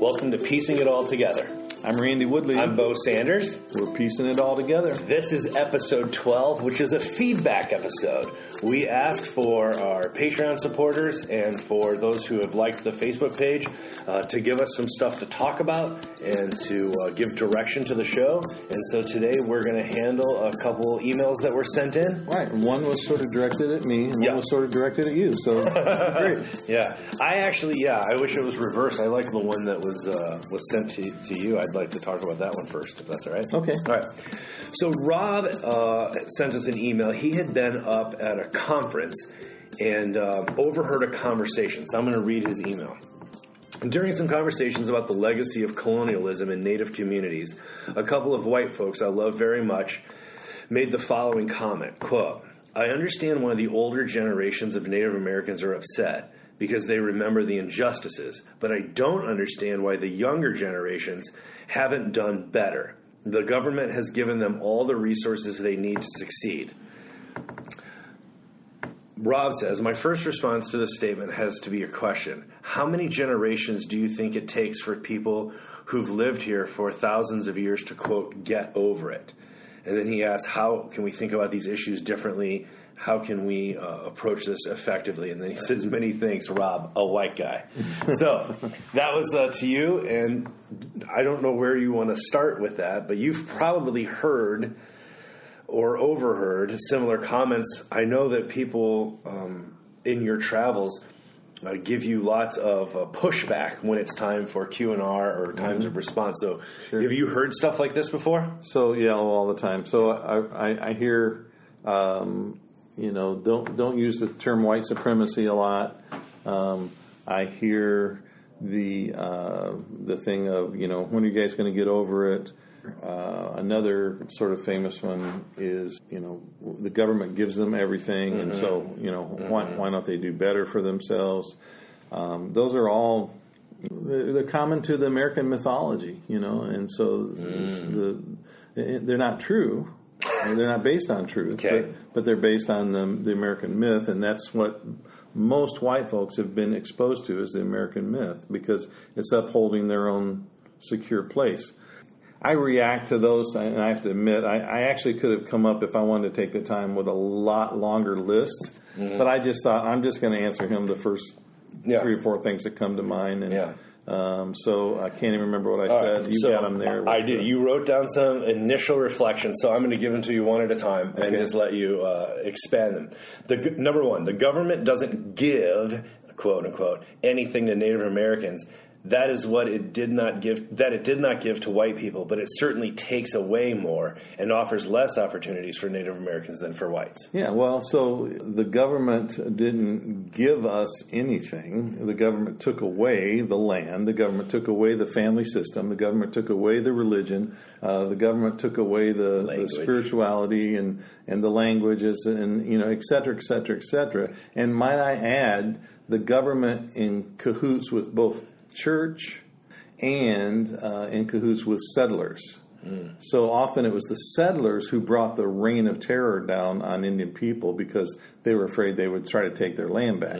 Welcome to Piecing It All Together. I'm Randy Woodley. I'm Bo Sanders. We're piecing it all together. This is episode 12, which is a feedback episode. We asked for our Patreon supporters and for those who have liked the Facebook page uh, to give us some stuff to talk about and to uh, give direction to the show. And so today we're going to handle a couple emails that were sent in. Right. One was sort of directed at me, and Yeah. one was sort of directed at you. So great. Yeah, I actually, yeah, I wish it was reversed. I like the one that was uh, was sent to, to you. I'd like to talk about that one first, if that's all right. Okay. All right. So Rob uh, sent us an email. He had been up at a conference and uh, overheard a conversation. So I'm going to read his email. During some conversations about the legacy of colonialism in Native communities, a couple of white folks I love very much made the following comment quote i understand why the older generations of native americans are upset because they remember the injustices but i don't understand why the younger generations haven't done better the government has given them all the resources they need to succeed Rob says, My first response to this statement has to be a question. How many generations do you think it takes for people who've lived here for thousands of years to, quote, get over it? And then he asks, How can we think about these issues differently? How can we uh, approach this effectively? And then he says, Many thanks, Rob, a white guy. so that was uh, to you. And I don't know where you want to start with that, but you've probably heard or overheard similar comments. I know that people um, in your travels uh, give you lots of uh, pushback when it's time for Q and R or times of response. So, have you heard stuff like this before? So yeah, all the time. So I, I, I hear, um, you know, don't don't use the term white supremacy a lot. Um, I hear the uh, the thing of you know when are you guys going to get over it? Uh, another sort of famous one is you know the government gives them everything, and so you know why why don't they do better for themselves? Um, those are all they're common to the American mythology, you know, and so the they're not true. They're not based on truth, Okay. but, but they're based on the, the American myth, and that's what most white folks have been exposed to is the American myth because it's upholding their own secure place. I react to those, and I have to admit, I, I actually could have come up if I wanted to take the time with a lot longer list, mm-hmm. but I just thought I'm just going to answer him the first Yeah. three or four things that come to mind, and Yeah. Um, so I can't even remember what I said. You so got them there. I did. You wrote down some initial reflections, so I'm going to give them to you one at a time and Okay. just let you uh, expand them. The number one, the government doesn't give quote unquote anything to Native Americans. That is what it did not give. That it did not give to white people, but it certainly takes away more and offers less opportunities for Native Americans than for whites. Yeah, well, so the government didn't give us anything. The government took away the land. The government took away the family system. The government took away the religion. Uh, the government took away the, the spirituality and, and the languages and, you know, et cetera, et cetera, et cetera. And might I add, the government in cahoots with both church and uh, in cahoots with settlers. So often it was the settlers who brought the reign of terror down on Indian people because they were afraid they would try to take their land back.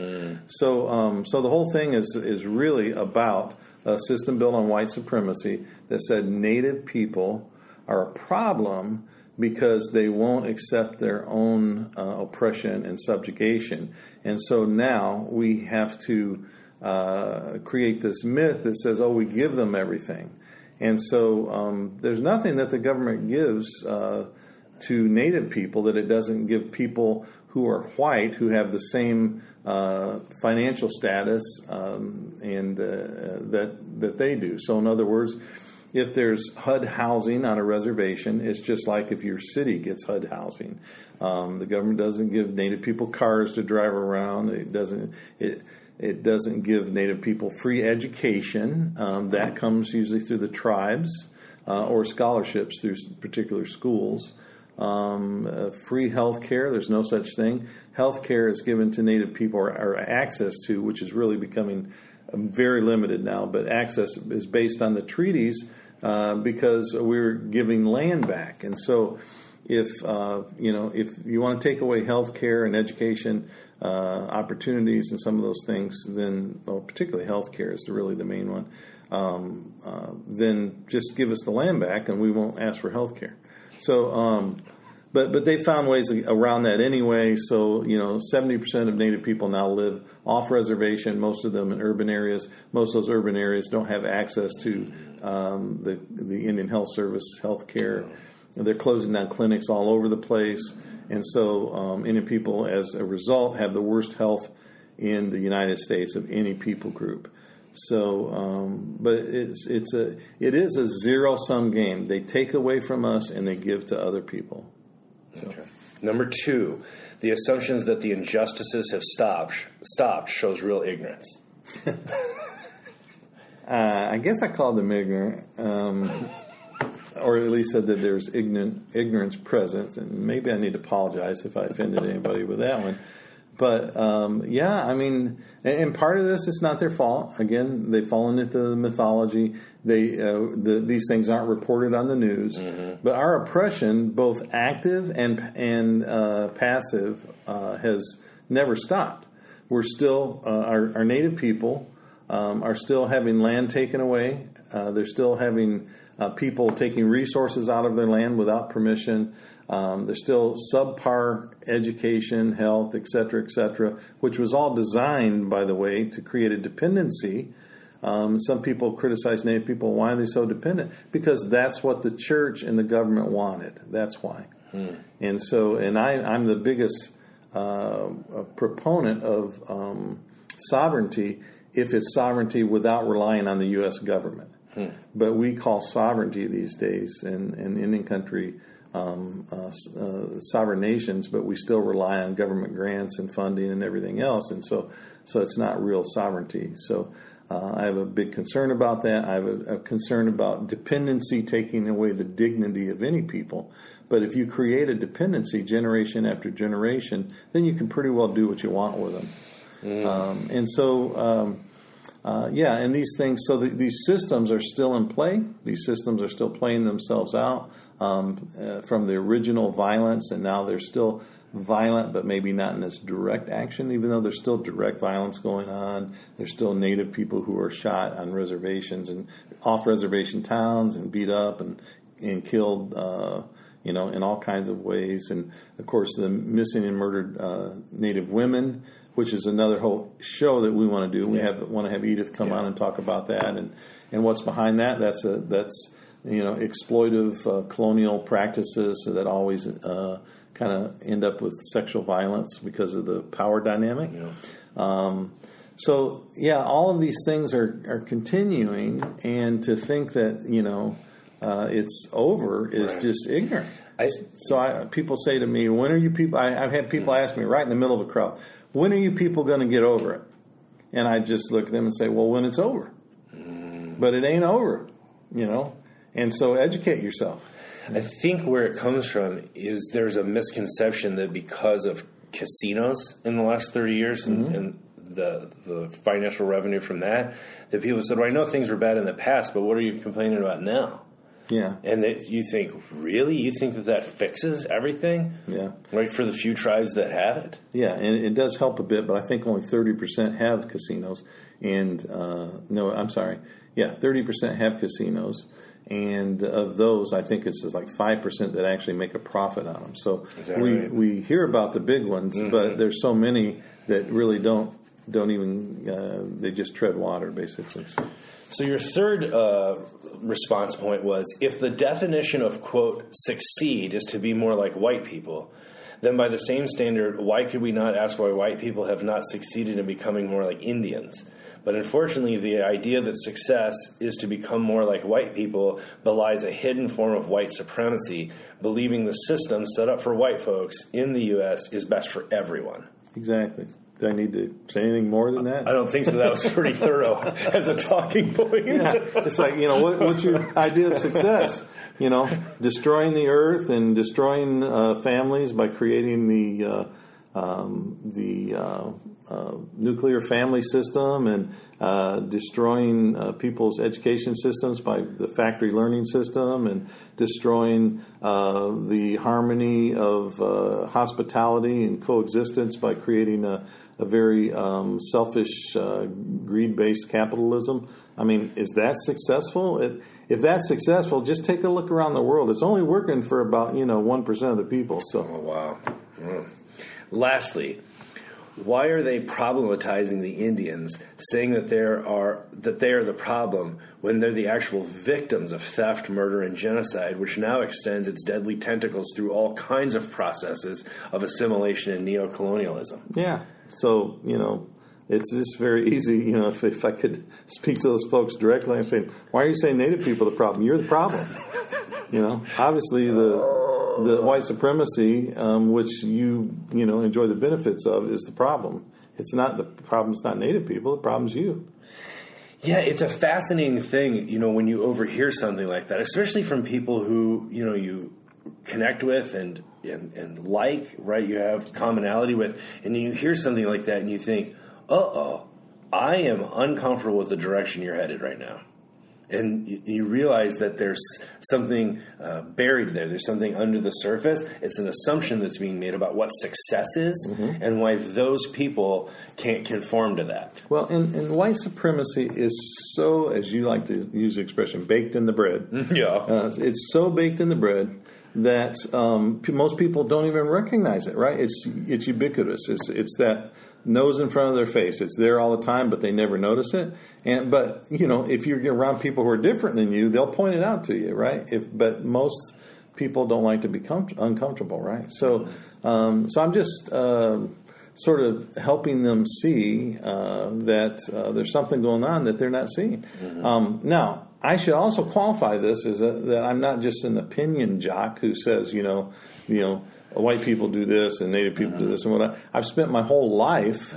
So, um, so the whole thing is is really about a system built on white supremacy that said Native people are a problem because they won't accept their own uh, oppression and subjugation. And so now we have to uh, create this myth that says, oh, we give them everything. And so um, there's nothing that the government gives uh, to Native people that it doesn't give people who are white who have the same uh, financial status um, and uh, that that they do. So in other words, if there's HUD housing on a reservation, it's just like if your city gets HUD housing. Um, the government doesn't give Native people cars to drive around. It doesn't. It it doesn't give Native people free education. Um, that comes usually through the tribes uh, or scholarships through particular schools. Um, uh, free health care, there's no such thing. Health care is given to Native people or, or access to, which is really becoming um, very limited now, but access is based on the treaties uh, because we're giving land back. And so if uh, you know if you want to take away health care and education uh, opportunities and some of those things, then well, particularly health care is really the main one. Um, uh, then just give us the land back, and we won't ask for health care. So. Um, but but they found ways around that anyway. So you know, seventy percent of Native people now live off reservation. Most of them in urban areas. Most of those urban areas don't have access to um, the the Indian Health Service health care. They're closing down clinics all over the place, and so um, Indian people, as a result, have the worst health in the United States of any people group. So, um, but it's it's a it is a zero sum game. They take away from us and they give to other people. So. Okay. Number two, the assumptions that the injustices have stopped stopped shows real ignorance. uh, I guess I called them ignorant, um, or at least said that there's ignorant, ignorance present, and maybe I need to apologize if I offended anybody with that one. But um, yeah, I mean, and part of this is not their fault. Again, they've fallen into the mythology. They uh, the, these things aren't reported on the news. Mm-hmm. But our oppression, both active and and uh, passive, uh, has never stopped. We're still uh, our, our, native people um, are still having land taken away. Uh, they're still having uh, people taking resources out of their land without permission. Um, there's still subpar education, health, et cetera, et cetera, which was all designed, by the way, to create a dependency. Um, some people criticize Native people. Why are they so dependent? Because that's what the church and the government wanted. That's why. Hmm. And so, and I, am the biggest uh, proponent of um, sovereignty if it's sovereignty without relying on the U.S. government. Hmm. But we call sovereignty these days in, in Indian country um, uh, uh, sovereign nations, but we still rely on government grants and funding and everything else, and so so it's not real sovereignty. So uh, I have a big concern about that. I have a, a, concern about dependency taking away the dignity of any people. But if you create a dependency generation after generation, then you can pretty well do what you want with them. Mm. Um, and so. Um, uh, yeah, and these things, so the, these systems are still in play. These systems are still playing themselves out um, uh, from the original violence, and now they're still violent, but maybe not in this direct action, even though there's still direct violence going on. There's still native people who are shot on reservations and off reservation towns and beat up and, and killed, uh, you know, in all kinds of ways. And of course, the missing and murdered uh, native women, which is another whole show that we want to do. We have want to have Edith come yeah. on and talk about that and, and what's behind that. That's a, that's, you know, exploitive uh, colonial practices that always uh, kind of end up with sexual violence because of the power dynamic. Yeah. Um, so yeah, all of these things are, are continuing, and to think that you know uh, it's over is right. just ignorant. I, so I, people say to me, "When are you people?" I, have had people mm-hmm. ask me right in the middle of a crowd, "When are you people going to get over it?" And I just look at them and say, "Well, when it's over." Mm. But it ain't over, you know. And so educate yourself. I think where it comes from is there's a misconception that because of casinos in the last 30 years mm-hmm. and, and, the the financial revenue from that, that people said, well, I know things were bad in the past, but what are you complaining about now? Yeah. And you think, really? You think that that fixes everything? Yeah. Right for the few tribes that have it? Yeah, and it does help a bit, but I think only 30% have casinos. And, uh, no, I'm sorry. Yeah, 30% have casinos and of those, I think it's like five percent that actually make a profit on them. So we right? we hear about the big ones, mm-hmm. but there's so many that really don't don't even uh, they just tread water basically. So, so your third uh, response point was if the definition of quote succeed is to be more like white people. Then, by the same standard, why could we not ask why white people have not succeeded in becoming more like Indians? But unfortunately, the idea that success is to become more like white people belies a hidden form of white supremacy, believing the system set up for white folks in the U.S. is best for everyone. Exactly. Do I need to say anything more than that? I don't think so. That was pretty thorough as a talking point. Yeah. It's like, you know, what, what's your idea of success? You know, destroying the earth and destroying uh, families by creating the uh, um, the uh, uh, nuclear family system and uh, destroying uh, people's education systems by the factory learning system and destroying uh, the harmony of uh, hospitality and coexistence by creating a, a very um, selfish, greed based capitalism. I mean, is that successful? It, if that's successful, just take a look around the world. It's only working for about you know one percent of the people. So, oh, wow. Mm. Lastly, why are they problematizing the Indians, saying that there are that they are the problem when they're the actual victims of theft, murder, and genocide, which now extends its deadly tentacles through all kinds of processes of assimilation and neocolonialism? Yeah. So you know, it's just very easy. You know, if, if I could speak to those folks directly, I'm saying, why are you saying Native people the problem? You're the problem. you know, obviously the the white supremacy, um, which you you know enjoy the benefits of, is the problem. It's not the problem's not Native people. The problem's you. Yeah, it's a fascinating thing, you know, when you overhear something like that, especially from people who you know you connect with and and, and like, right? You have commonality with, and you hear something like that, and you think, "Uh oh, I am uncomfortable with the direction you're headed right now." And you, you realize that there's something uh, buried there. There's something under the surface. It's an assumption that's being made about what success is mm-hmm. and why those people can't conform to that. Well, and, and, white supremacy is so, as you like to use the expression, baked in the bread. Yeah. Uh, it's so baked in the bread that um, most people don't even recognize it. Right? It's it's ubiquitous. It's it's that nose in front of their face. It's there all the time, but they never notice it. And but you know, if you're around people who are different than you, they'll point it out to you, right? If but most people don't like to be com- uncomfortable, right? So, um, so I'm just uh, sort of helping them see uh, that uh, there's something going on that they're not seeing. Mm-hmm. Um, now, I should also qualify this as a, that I'm not just an opinion jock who says, you know, you know white people do this and Native people do this and what. I've spent my whole life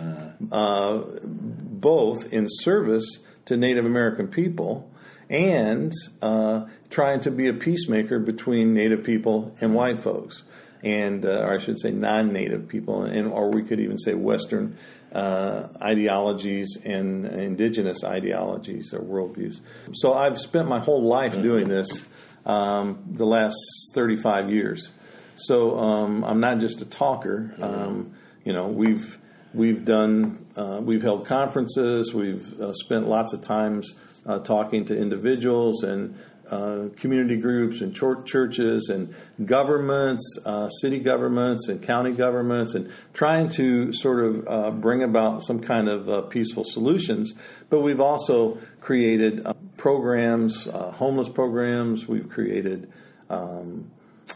uh, both in service to Native American people and uh, trying to be a peacemaker between Native people and white folks, and uh, or I should say non-Native people, and or we could even say Western uh, ideologies and indigenous ideologies or worldviews. So I've spent my whole life doing this. Um, the last 35 years. So um, I'm not just a talker. Um, you know, we've we've done uh, we've held conferences. We've uh, spent lots of times uh, talking to individuals and uh, community groups and churches and governments, uh, city governments and county governments, and trying to sort of uh, bring about some kind of peaceful solutions. But we've also created programs, homeless programs. We've created um,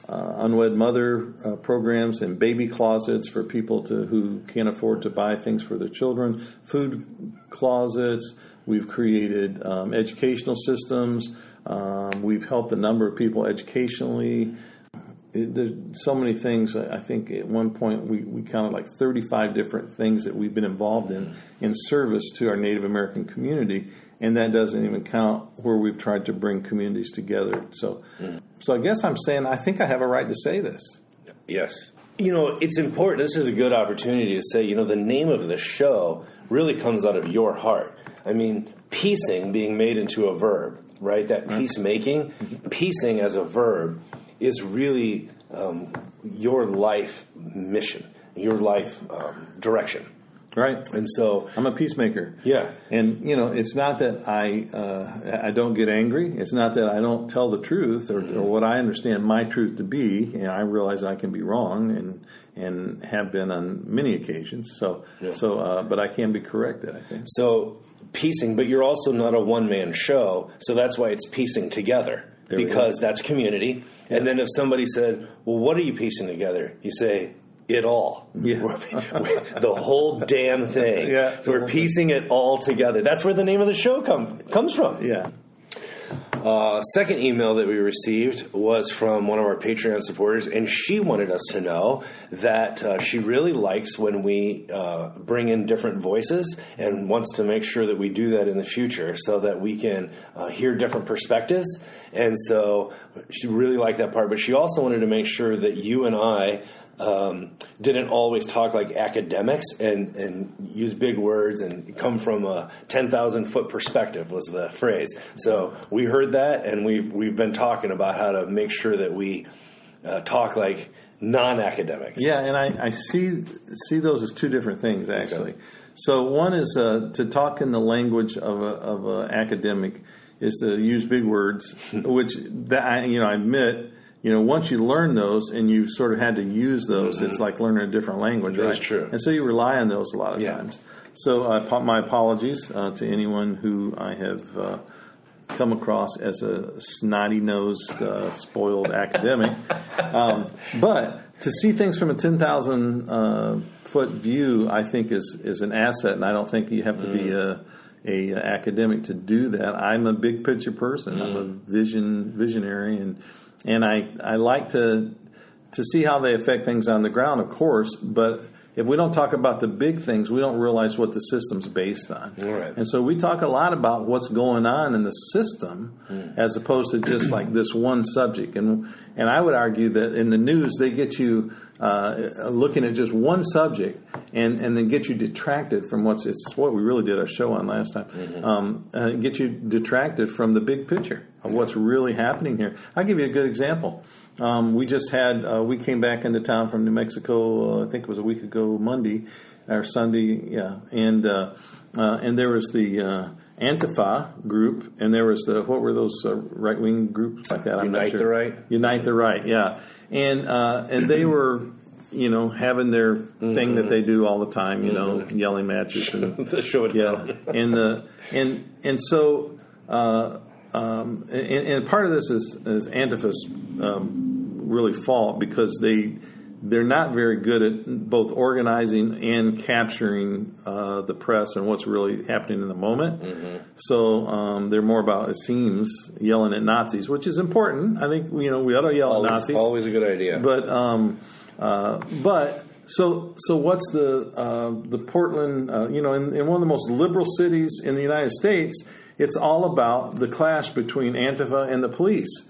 uh, unwed mother uh, programs and baby closets for people to, who can't afford to buy things for their children, food closets. We've created um, educational systems. Um, we've helped a number of people educationally. It, there's so many things. I think at one point we, we counted like 35 different things that we've been involved in in service to our Native American community and that doesn't even count where we've tried to bring communities together. So, mm. so I guess I'm saying I think I have a right to say this. Yes. You know, it's important. This is a good opportunity to say, you know, the name of the show really comes out of your heart. I mean, piecing being made into a verb, right? That peacemaking, mm-hmm. piecing as a verb is really um, your life mission, your life um, direction. Right. And so I'm a peacemaker. Yeah. And you know, it's not that I uh, I don't get angry. It's not that I don't tell the truth or, or what I understand my truth to be. You know, I realize I can be wrong and and have been on many occasions. So yeah. so uh, but I can be corrected. I think. So piecing, but you're also not a one man show. So that's why it's piecing together there because that's community. Yeah. And then if somebody said, "Well, what are you piecing together?" You say, it all. Yeah. the whole damn thing. Yeah. So we're piecing it all together. That's where the name of the show come, comes from. Yeah. Uh, second email that we received was from one of our Patreon supporters, and she wanted us to know that uh, she really likes when we uh, bring in different voices and wants to make sure that we do that in the future so that we can uh, hear different perspectives. And so she really liked that part, but she also wanted to make sure that you and I um, didn't always talk like academics and, and use big words and come from a 10,000 foot perspective was the phrase. So we heard that and we've, we've been talking about how to make sure that we uh, talk like non-academics. Yeah, and I, I see see those as two different things actually. Okay. So one is uh, to talk in the language of a, of an academic is to use big words, which that I, you know I admit you know, once you learn those and you sort of had to use those, mm-hmm. it's like learning a different language, That's right? true. And so you rely on those a lot of yeah. times. So uh, my apologies uh, to anyone who I have uh, come across as a snotty nosed, uh, spoiled academic. Um, but to see things from a 10,000 uh, foot view, I think is, is an asset, and I don't think you have to mm. be a a academic to do that. I'm a big picture person. Mm. I'm a mm. vision visionary, and and I I like to to see how they affect things on the ground, of course, but if we don't talk about the big things, we don't realize what the system's based on. Right. And so we talk a lot about what's going on in the system mm. as opposed to just like this one subject. And and I would argue that in the news they get you uh, looking at just one subject and, and then get you detracted from what's it's what we really did our show on last time. Mm-hmm. Um, uh, get you detracted from the big picture of what's really happening here. I'll give you a good example. Um, we just had uh, we came back into town from New Mexico. Uh, I think it was a week ago, Monday or Sunday, yeah, and uh, uh, and there was the uh, Antifa group, and there was the what were those right wing groups like that? I'm Unite sure. the Right. Unite the Right, yeah, and and they were you know, having their mm-hmm. thing that they do all the time, you know, mm-hmm. yelling matches and the show yeah, and the and and so uh, um, and, and, part of this is is Antifa's um, really fault because they they're not very good at both organizing and capturing uh, the press and what's really happening in the moment. Mm-hmm. So um, they're more about it seems yelling at Nazis, which is important. I think you know we ought to yell always, at Nazis. Always a good idea. But um, uh, but so, so what's the uh, the Portland? Uh, you know, in, in, one of the most liberal cities in the United States, it's all about the clash between Antifa and the police.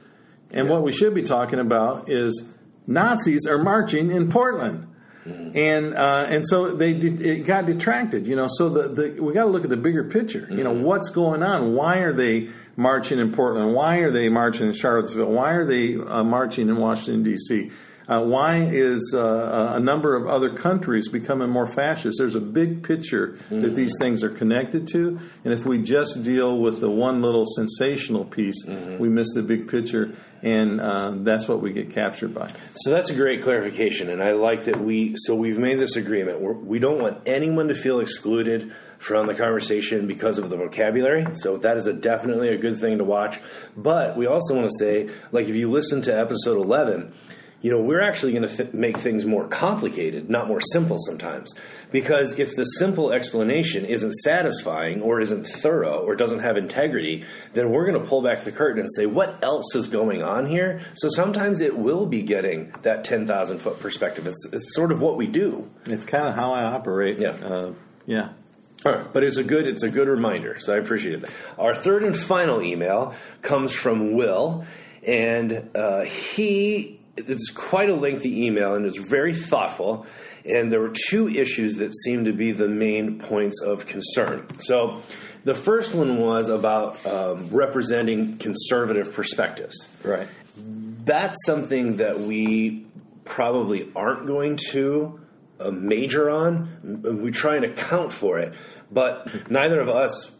And yeah. what we should be talking about is Nazis are marching in Portland, mm-hmm. and uh, and so they it got detracted. You know, so the, the we got to look at the bigger picture. Mm-hmm. You know, mm-hmm. what's going on? Why are they marching in Portland? Why are they marching in Charlottesville? Why are they uh, marching in Washington D.C.? Uh, why is uh, a number of other countries becoming more fascist? There's a big picture mm-hmm. that these things are connected to, and if we just deal with the one little sensational piece, mm-hmm. we miss the big picture, and uh, that's what we get captured by. So that's a great clarification, and I like that we. So we've made this agreement. We're, we do not want anyone to feel excluded from the conversation because of the vocabulary. So that is a definitely a good thing to watch. But we also want to say, like, if you listen to episode eleven you know, we're actually going to th- make things more complicated, not more simple sometimes. Because if the simple explanation isn't satisfying or isn't thorough or doesn't have integrity, then we're going to pull back the curtain and say, what else is going on here? So sometimes it will be getting that 10,000 foot perspective. It's, it's sort of what we do. It's kind of how I operate. Yeah. Uh, yeah. All right, but it's a good it's a good reminder, so I appreciate it. Our third and final email comes from Will, and uh, he it's quite a lengthy email and it's very thoughtful. And there were two issues that seemed to be the main points of concern. So, the first one was about um, representing conservative perspectives. Right. That's something that we probably aren't going to uh, major on. We try and account for it, but neither of us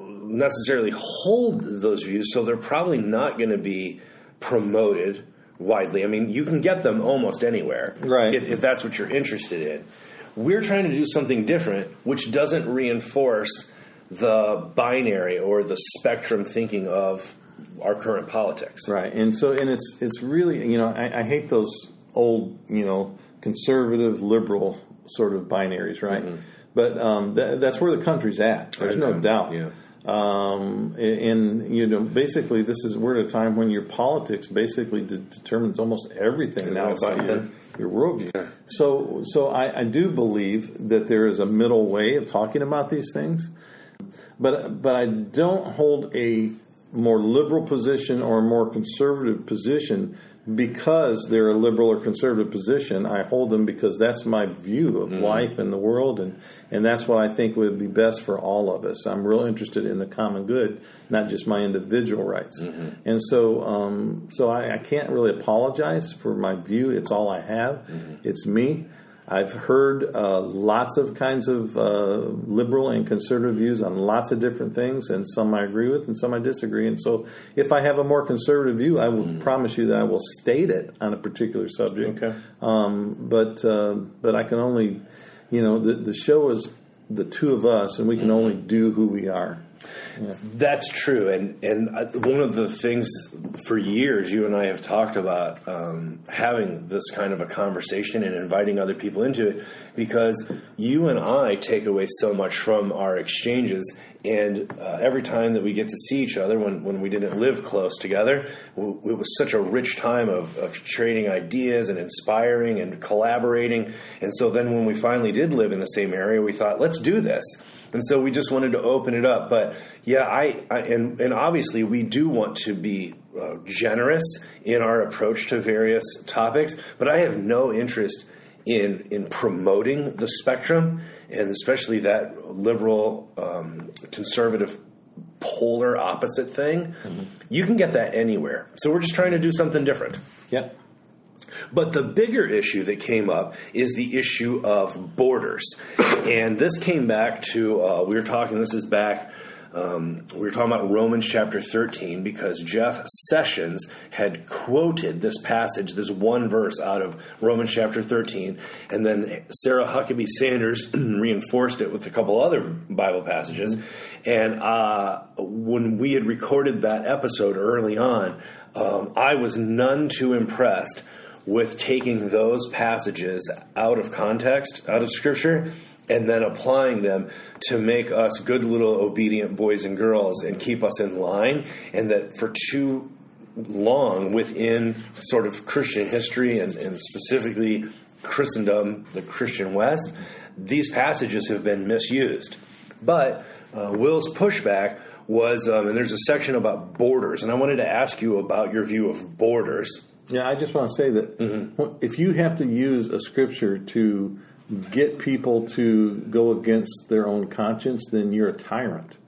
necessarily hold those views, so they're probably not going to be promoted widely. I mean, you can get them almost anywhere, right? If, if, that's what you're interested in. We're trying to do something different, which doesn't reinforce the binary or the spectrum thinking of our current politics, right? And so, and it's it's really you know I, I hate those old you know conservative liberal sort of binaries, right? Mm-hmm. But um, th- that's where the country's at. There's no doubt. Yeah. Um, and you know, basically, this is we're at a time when your politics basically de- determines almost everything now about your, your worldview. Yeah. So, so I, I, do believe that there is a middle way of talking about these things, but but I don't hold a more liberal position or a more conservative position because they're a liberal or conservative position. I hold them because that's my view of mm-hmm. life and the world, and, and that's what I think would be best for all of us. I'm real interested in the common good, not just my individual rights. Mm-hmm. And so, um, so I, I can't really apologize for my view. It's all I have. Mm-hmm. It's me. I've heard uh, lots of kinds of uh, liberal and conservative views on lots of different things, and some I agree with and some I disagree. And so, if I have a more conservative view, I will promise you that I will state it on a particular subject. Okay. Um, but uh, but I can only, you know, the the show is the two of us, and we can only do who we are. That's true, and and uh, one of the things for years you and I have talked about um, having this kind of a conversation and inviting other people into it because you and I take away so much from our exchanges, and uh, every time that we get to see each other when when we didn't live close together, w- it was such a rich time of, of trading ideas and inspiring and collaborating, and so then when we finally did live in the same area, we thought let's do this. And so we just wanted to open it up. But yeah, I, I and and obviously we do want to be uh, generous in our approach to various topics. But I have no interest in in promoting the spectrum, and especially that liberal um, conservative polar opposite thing. You can get that anywhere. So we're just trying to do something different. Yeah. But the bigger issue that came up is the issue of borders. And this came back to, uh, we were talking, this is back, um, we were talking about Romans chapter 13 because Jeff Sessions had quoted this passage, this one verse out of Romans chapter 13. And then Sarah Huckabee Sanders reinforced it with a couple other Bible passages. And uh, when we had recorded that episode early on, um, I was none too impressed with taking those passages out of context, out of Scripture, and then applying them to make us good little obedient boys and girls and keep us in line, and that for too long within sort of Christian history and, and specifically Christendom, the Christian West, these passages have been misused. But uh, Will's pushback was, um, and there's a section about borders, and I wanted to ask you about your view of borders. Yeah, I just want to say that if you have to use a scripture to get people to go against their own conscience, then you're a tyrant.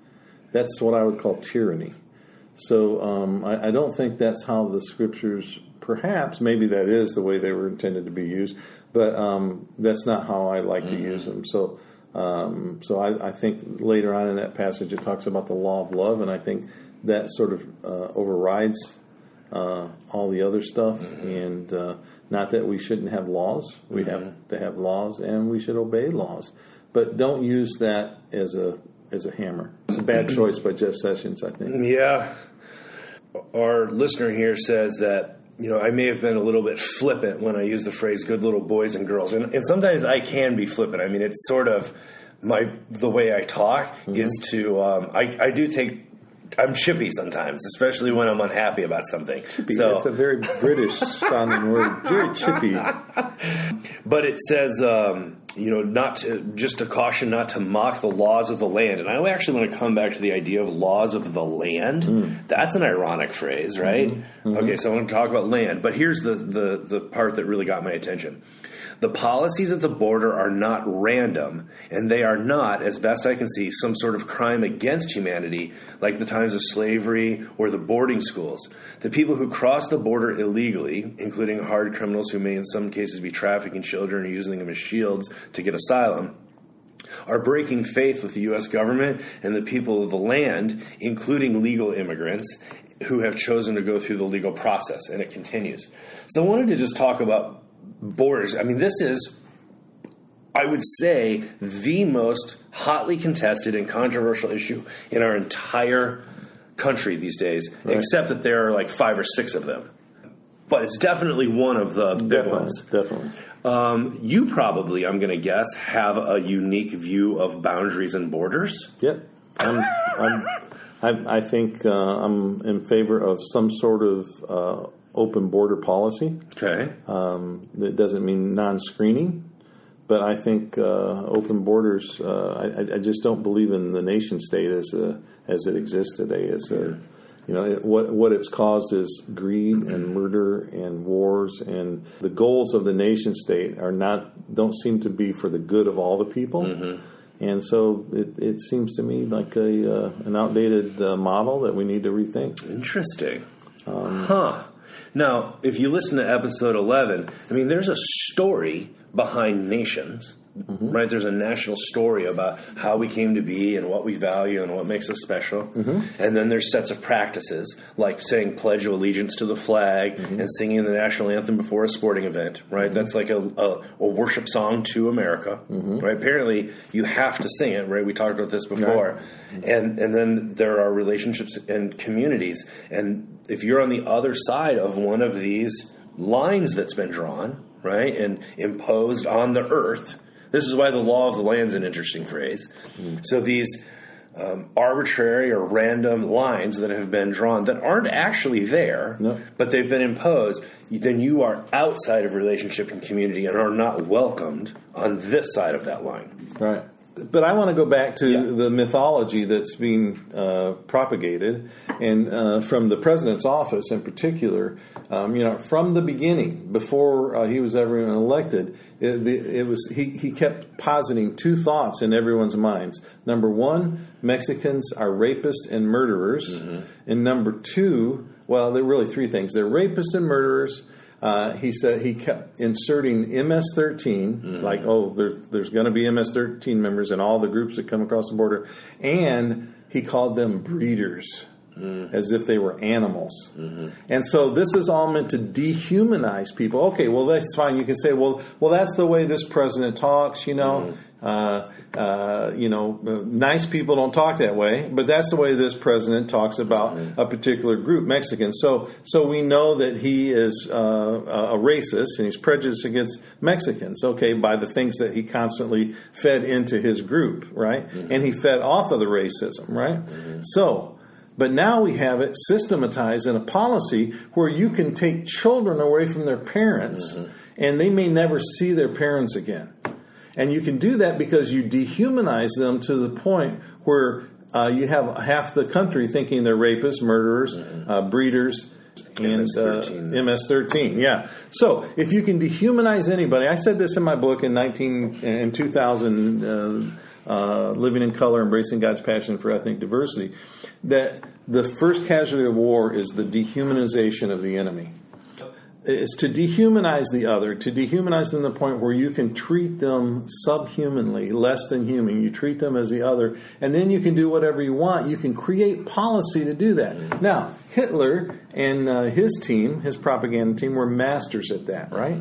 That's what I would call tyranny. So um, I, I don't think that's how the scriptures. Perhaps maybe that is the way they were intended to be used, but um, that's not how I like to use them. So. Um, so I, I think later on in that passage it talks about the law of love, and I think that sort of uh, overrides uh, all the other stuff. And uh, not that we shouldn't have laws; we have mm-hmm. to have laws, and we should obey laws. But don't use that as a as a hammer. It's a bad mm-hmm. choice by Jeff Sessions, I think. Yeah. Our listener here says that, you know, I may have been a little bit flippant when I use the phrase good little boys and girls. And, and sometimes I can be flippant. I mean, it's sort of my the way I talk mm-hmm. is to um, I, I do take I'm chippy sometimes, especially when I'm unhappy about something. So, it's a very British sounding word, very chippy. but it says, um, you know, not to just a caution not to mock the laws of the land. And I actually want to come back to the idea of laws of the land. Hmm. That's an ironic phrase, right? Mm-hmm. Mm-hmm. Okay, so I want to talk about land. But here's the, the the part that really got my attention. The policies at the border are not random, and they are not, as best I can see, some sort of crime against humanity like the times of slavery or the boarding schools. The people who cross the border illegally, including hard criminals who may in some cases be trafficking children or using them as shields to get asylum, are breaking faith with the U.S. government and the people of the land, including legal immigrants who have chosen to go through the legal process. And it continues. So I wanted to just talk about borders. I mean, this is, I would say, the most hotly contested and controversial issue in our entire country these days, except that there are like five or six of them. But it's definitely one of the big Definitely, ones. definitely. Um, you probably, I'm going to guess, have a unique view of boundaries and borders. Yep. I'm, I'm, I, I think uh, I'm in favor of some sort of uh, open border policy. Okay. Um, that doesn't mean non-screening, but I think uh, open borders. Uh, I, I just don't believe in the nation state as a, as it exists today as a You know, it, what what it's caused is greed and murder and wars, and the goals of the nation state are not don't seem to be for the good of all the people. Mm-hmm. And so it, it seems to me like a uh, an outdated uh, model that we need to rethink. Interesting. huh. Now, if you listen to episode 11, I mean, there's a story behind nations, Mm-hmm. right? There's a national story about how we came to be and what we value and what makes us special. Mm-hmm. And then there's sets of practices like saying Pledge of Allegiance to the flag mm-hmm. and singing the national anthem before a sporting event, right? That's like a, a, a worship song to America, right? Apparently, you have to sing it, right? We talked about this before. And, and then there are relationships and communities. And if you're on the other side of one of these lines that's been drawn, right, and imposed on the earth, this is why the law of the land is an interesting phrase. So these um, arbitrary or random lines that have been drawn that aren't actually there, No. but they've been imposed, then you are outside of relationship and community and are not welcomed on this side of that line. Right. But I want to go back to Yeah. the mythology that's being uh, propagated, and uh, from the president's office in particular. Um, you know, from the beginning, before uh, he was ever even elected, it, the, it was he, he kept positing two thoughts in everyone's minds. Number one, Mexicans are rapists and murderers, and number two, well, there are really three things: they're rapists and murderers. Uh, he said he kept inserting MS-13, like oh, there, there's going to be MS-13 members in all the groups that come across the border, and he called them breeders, as if they were animals. And so this is all meant to dehumanize people. Okay, well that's fine. You can say, well, well that's the way this president talks. You know, uh, uh, you know, nice people don't talk that way, but that's the way this president talks about a particular group, Mexicans. So, so we know that he is uh, a racist and he's prejudiced against Mexicans. Okay, by the things that he constantly fed into his group, right? And he fed off of the racism, right? So. But now we have it systematized in a policy where you can take children away from their parents and they may never see their parents again. And you can do that because you dehumanize them to the point where uh, you have half the country thinking they're rapists, murderers, uh, breeders, and uh, MS-13. MS-13. Yeah. So if you can dehumanize anybody, I said this in my book in 19 in 2000, uh, Living in Color, Embracing God's Passion for Ethnic Diversity, that the first casualty of war is the dehumanization of the enemy is to dehumanize the other, to dehumanize them to the point where you can treat them subhumanly, less than human. You treat them as the other, and then you can do whatever you want. You can create policy to do that. Now, Hitler and uh, his team, his propaganda team, were masters at that, right?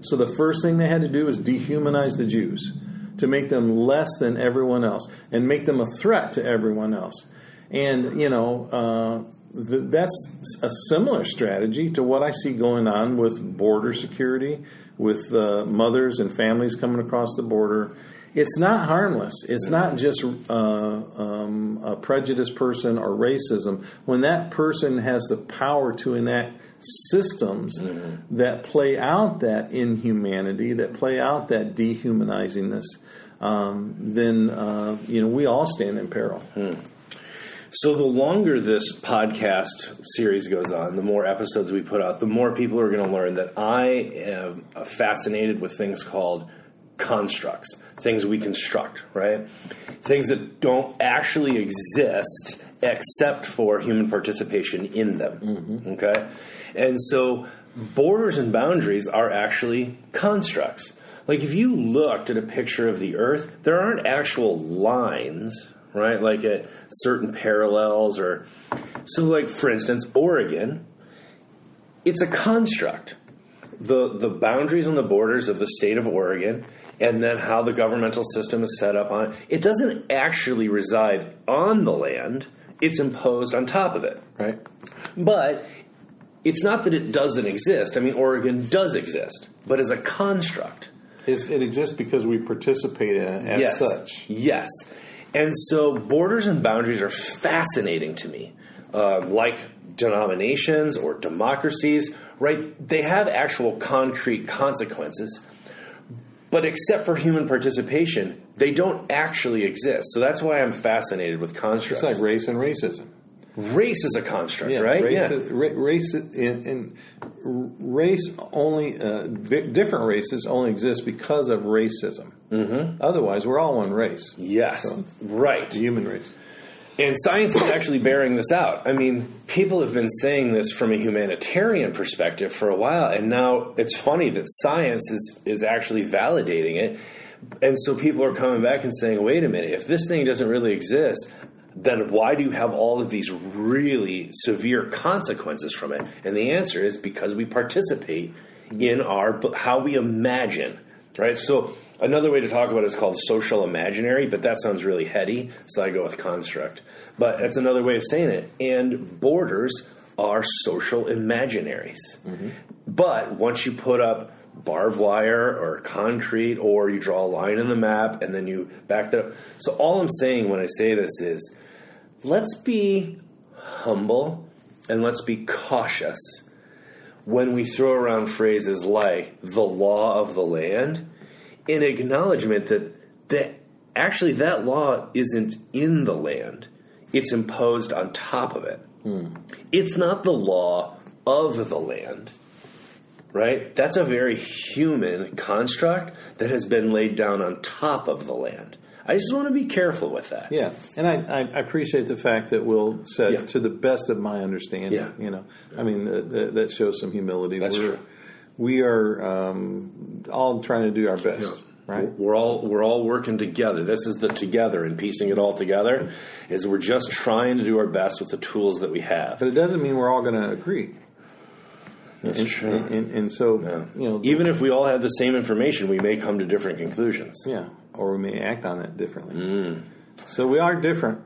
So the first thing they had to do was dehumanize the Jews to make them less than everyone else and make them a threat to everyone else. And, you know, uh, th- that's a similar strategy to what I see going on with border security, with uh, mothers and families coming across the border. It's not harmless. It's not just uh, um, a prejudiced person or racism. When that person has the power to enact systems that play out that inhumanity, that play out that dehumanizingness, um, then uh, you know we all stand in peril. So the longer this podcast series goes on, the more episodes we put out, the more people are going to learn that I am fascinated with things called constructs, things we construct, right? Things that don't actually exist except for human participation in them. Mm-hmm. Okay? And so borders and boundaries are actually constructs. Like if you looked at a picture of the earth, there aren't actual lines, right? Like at certain parallels or so like for instance, Oregon, it's a construct. The the boundaries and the borders of the state of Oregon and then how the governmental system is set up on it. It doesn't actually reside on the land. It's imposed on top of it. Right? But it's not that it doesn't exist. I mean, Oregon does exist, but as a construct. It's, it exists because we participate in it as yes. such. Yes. And so borders and boundaries are fascinating to me. Um, like denominations or democracies, right? They have actual concrete consequences. But except for human participation, they don't actually exist. So that's why I'm fascinated with constructs. It's like race and racism. race is a construct, Yeah, right? Race, yeah. ra- race in, in race only uh, vi- different races only exist because of racism. Mm-hmm. Otherwise, we're all one race. Yes. So, right. the human race. And science is actually bearing this out. I mean, people have been saying this from a humanitarian perspective for a while, and now it's funny that science is, is actually validating it. And so people are coming back and saying, wait a minute, if this thing doesn't really exist, then why do you have all of these really severe consequences from it? And the answer is because we participate in our how we imagine, right? So another way to talk about it is called social imaginary, but that sounds really heady, so I go with construct. But that's another way of saying it. And borders are social imaginaries. Mm-hmm. But once you put up barbed wire or concrete or you draw a line in the map and then you back that up. So all I'm saying when I say this is let's be humble and let's be cautious when we throw around phrases like the law of the land in acknowledgement that that actually that law isn't in the land it's imposed on top of it hmm. it's not the law of the land right that's a very human construct that has been laid down on top of the land i just want to be careful with that Yeah, and I, I appreciate the fact that Will said, Yeah. to the best of my understanding. Yeah. You know, I mean that, that shows some humility. That's We're, true. We are um, all trying to do our best, right? We're all we're all working together. This is the together and piecing it all together. Is we're just trying to do our best with the tools that we have. But it doesn't mean we're all going to agree. That's and, true. And, and so, you know, Even if we all have the same information, we may come to different conclusions. yeah, or we may act on it differently. Mm. So we are different.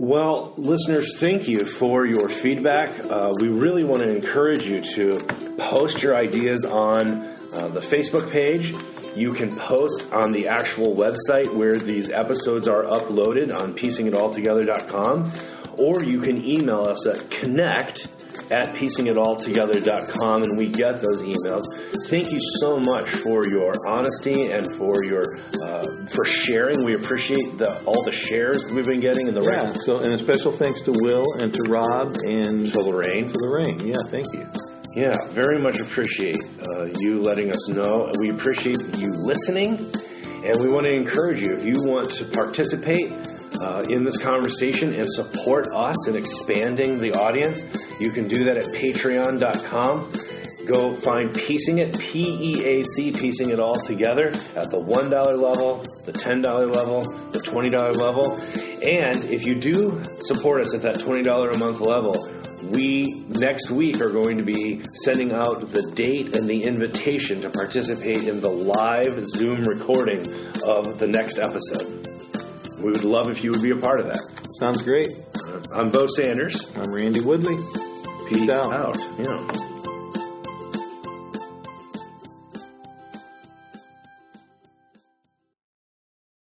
Well, listeners, thank you for your feedback. Uh, we really want to encourage you to post your ideas on uh, the Facebook page. You can post on the actual website where these episodes are uploaded on peacingitalltogether.com, or you can email us at connect at peacingitalltogether.com and we get those emails. Thank you so much for your honesty and for your uh, for sharing. We appreciate the all the shares we've been getting and the Yeah. So, and a special thanks to Will and to Rob and to Lorraine. to Lorraine. Yeah, thank you. Yeah, very much appreciate uh, you letting us know. We appreciate you listening, and we want to encourage you if you want to participate uh, in this conversation and support us in expanding the audience, you can do that at patreon.com. Go find Peacing It, P E A C, Peacing It All Together at the $1 level, the $10 level, the $20 level. And if you do support us at that $20 a month level, we next week are going to be sending out the date and the invitation to participate in the live Zoom recording of the next episode. We would love if you would be a part of that. Sounds great. I'm Bo Sanders. I'm Randy Woodley. Peace, out. out. Yeah.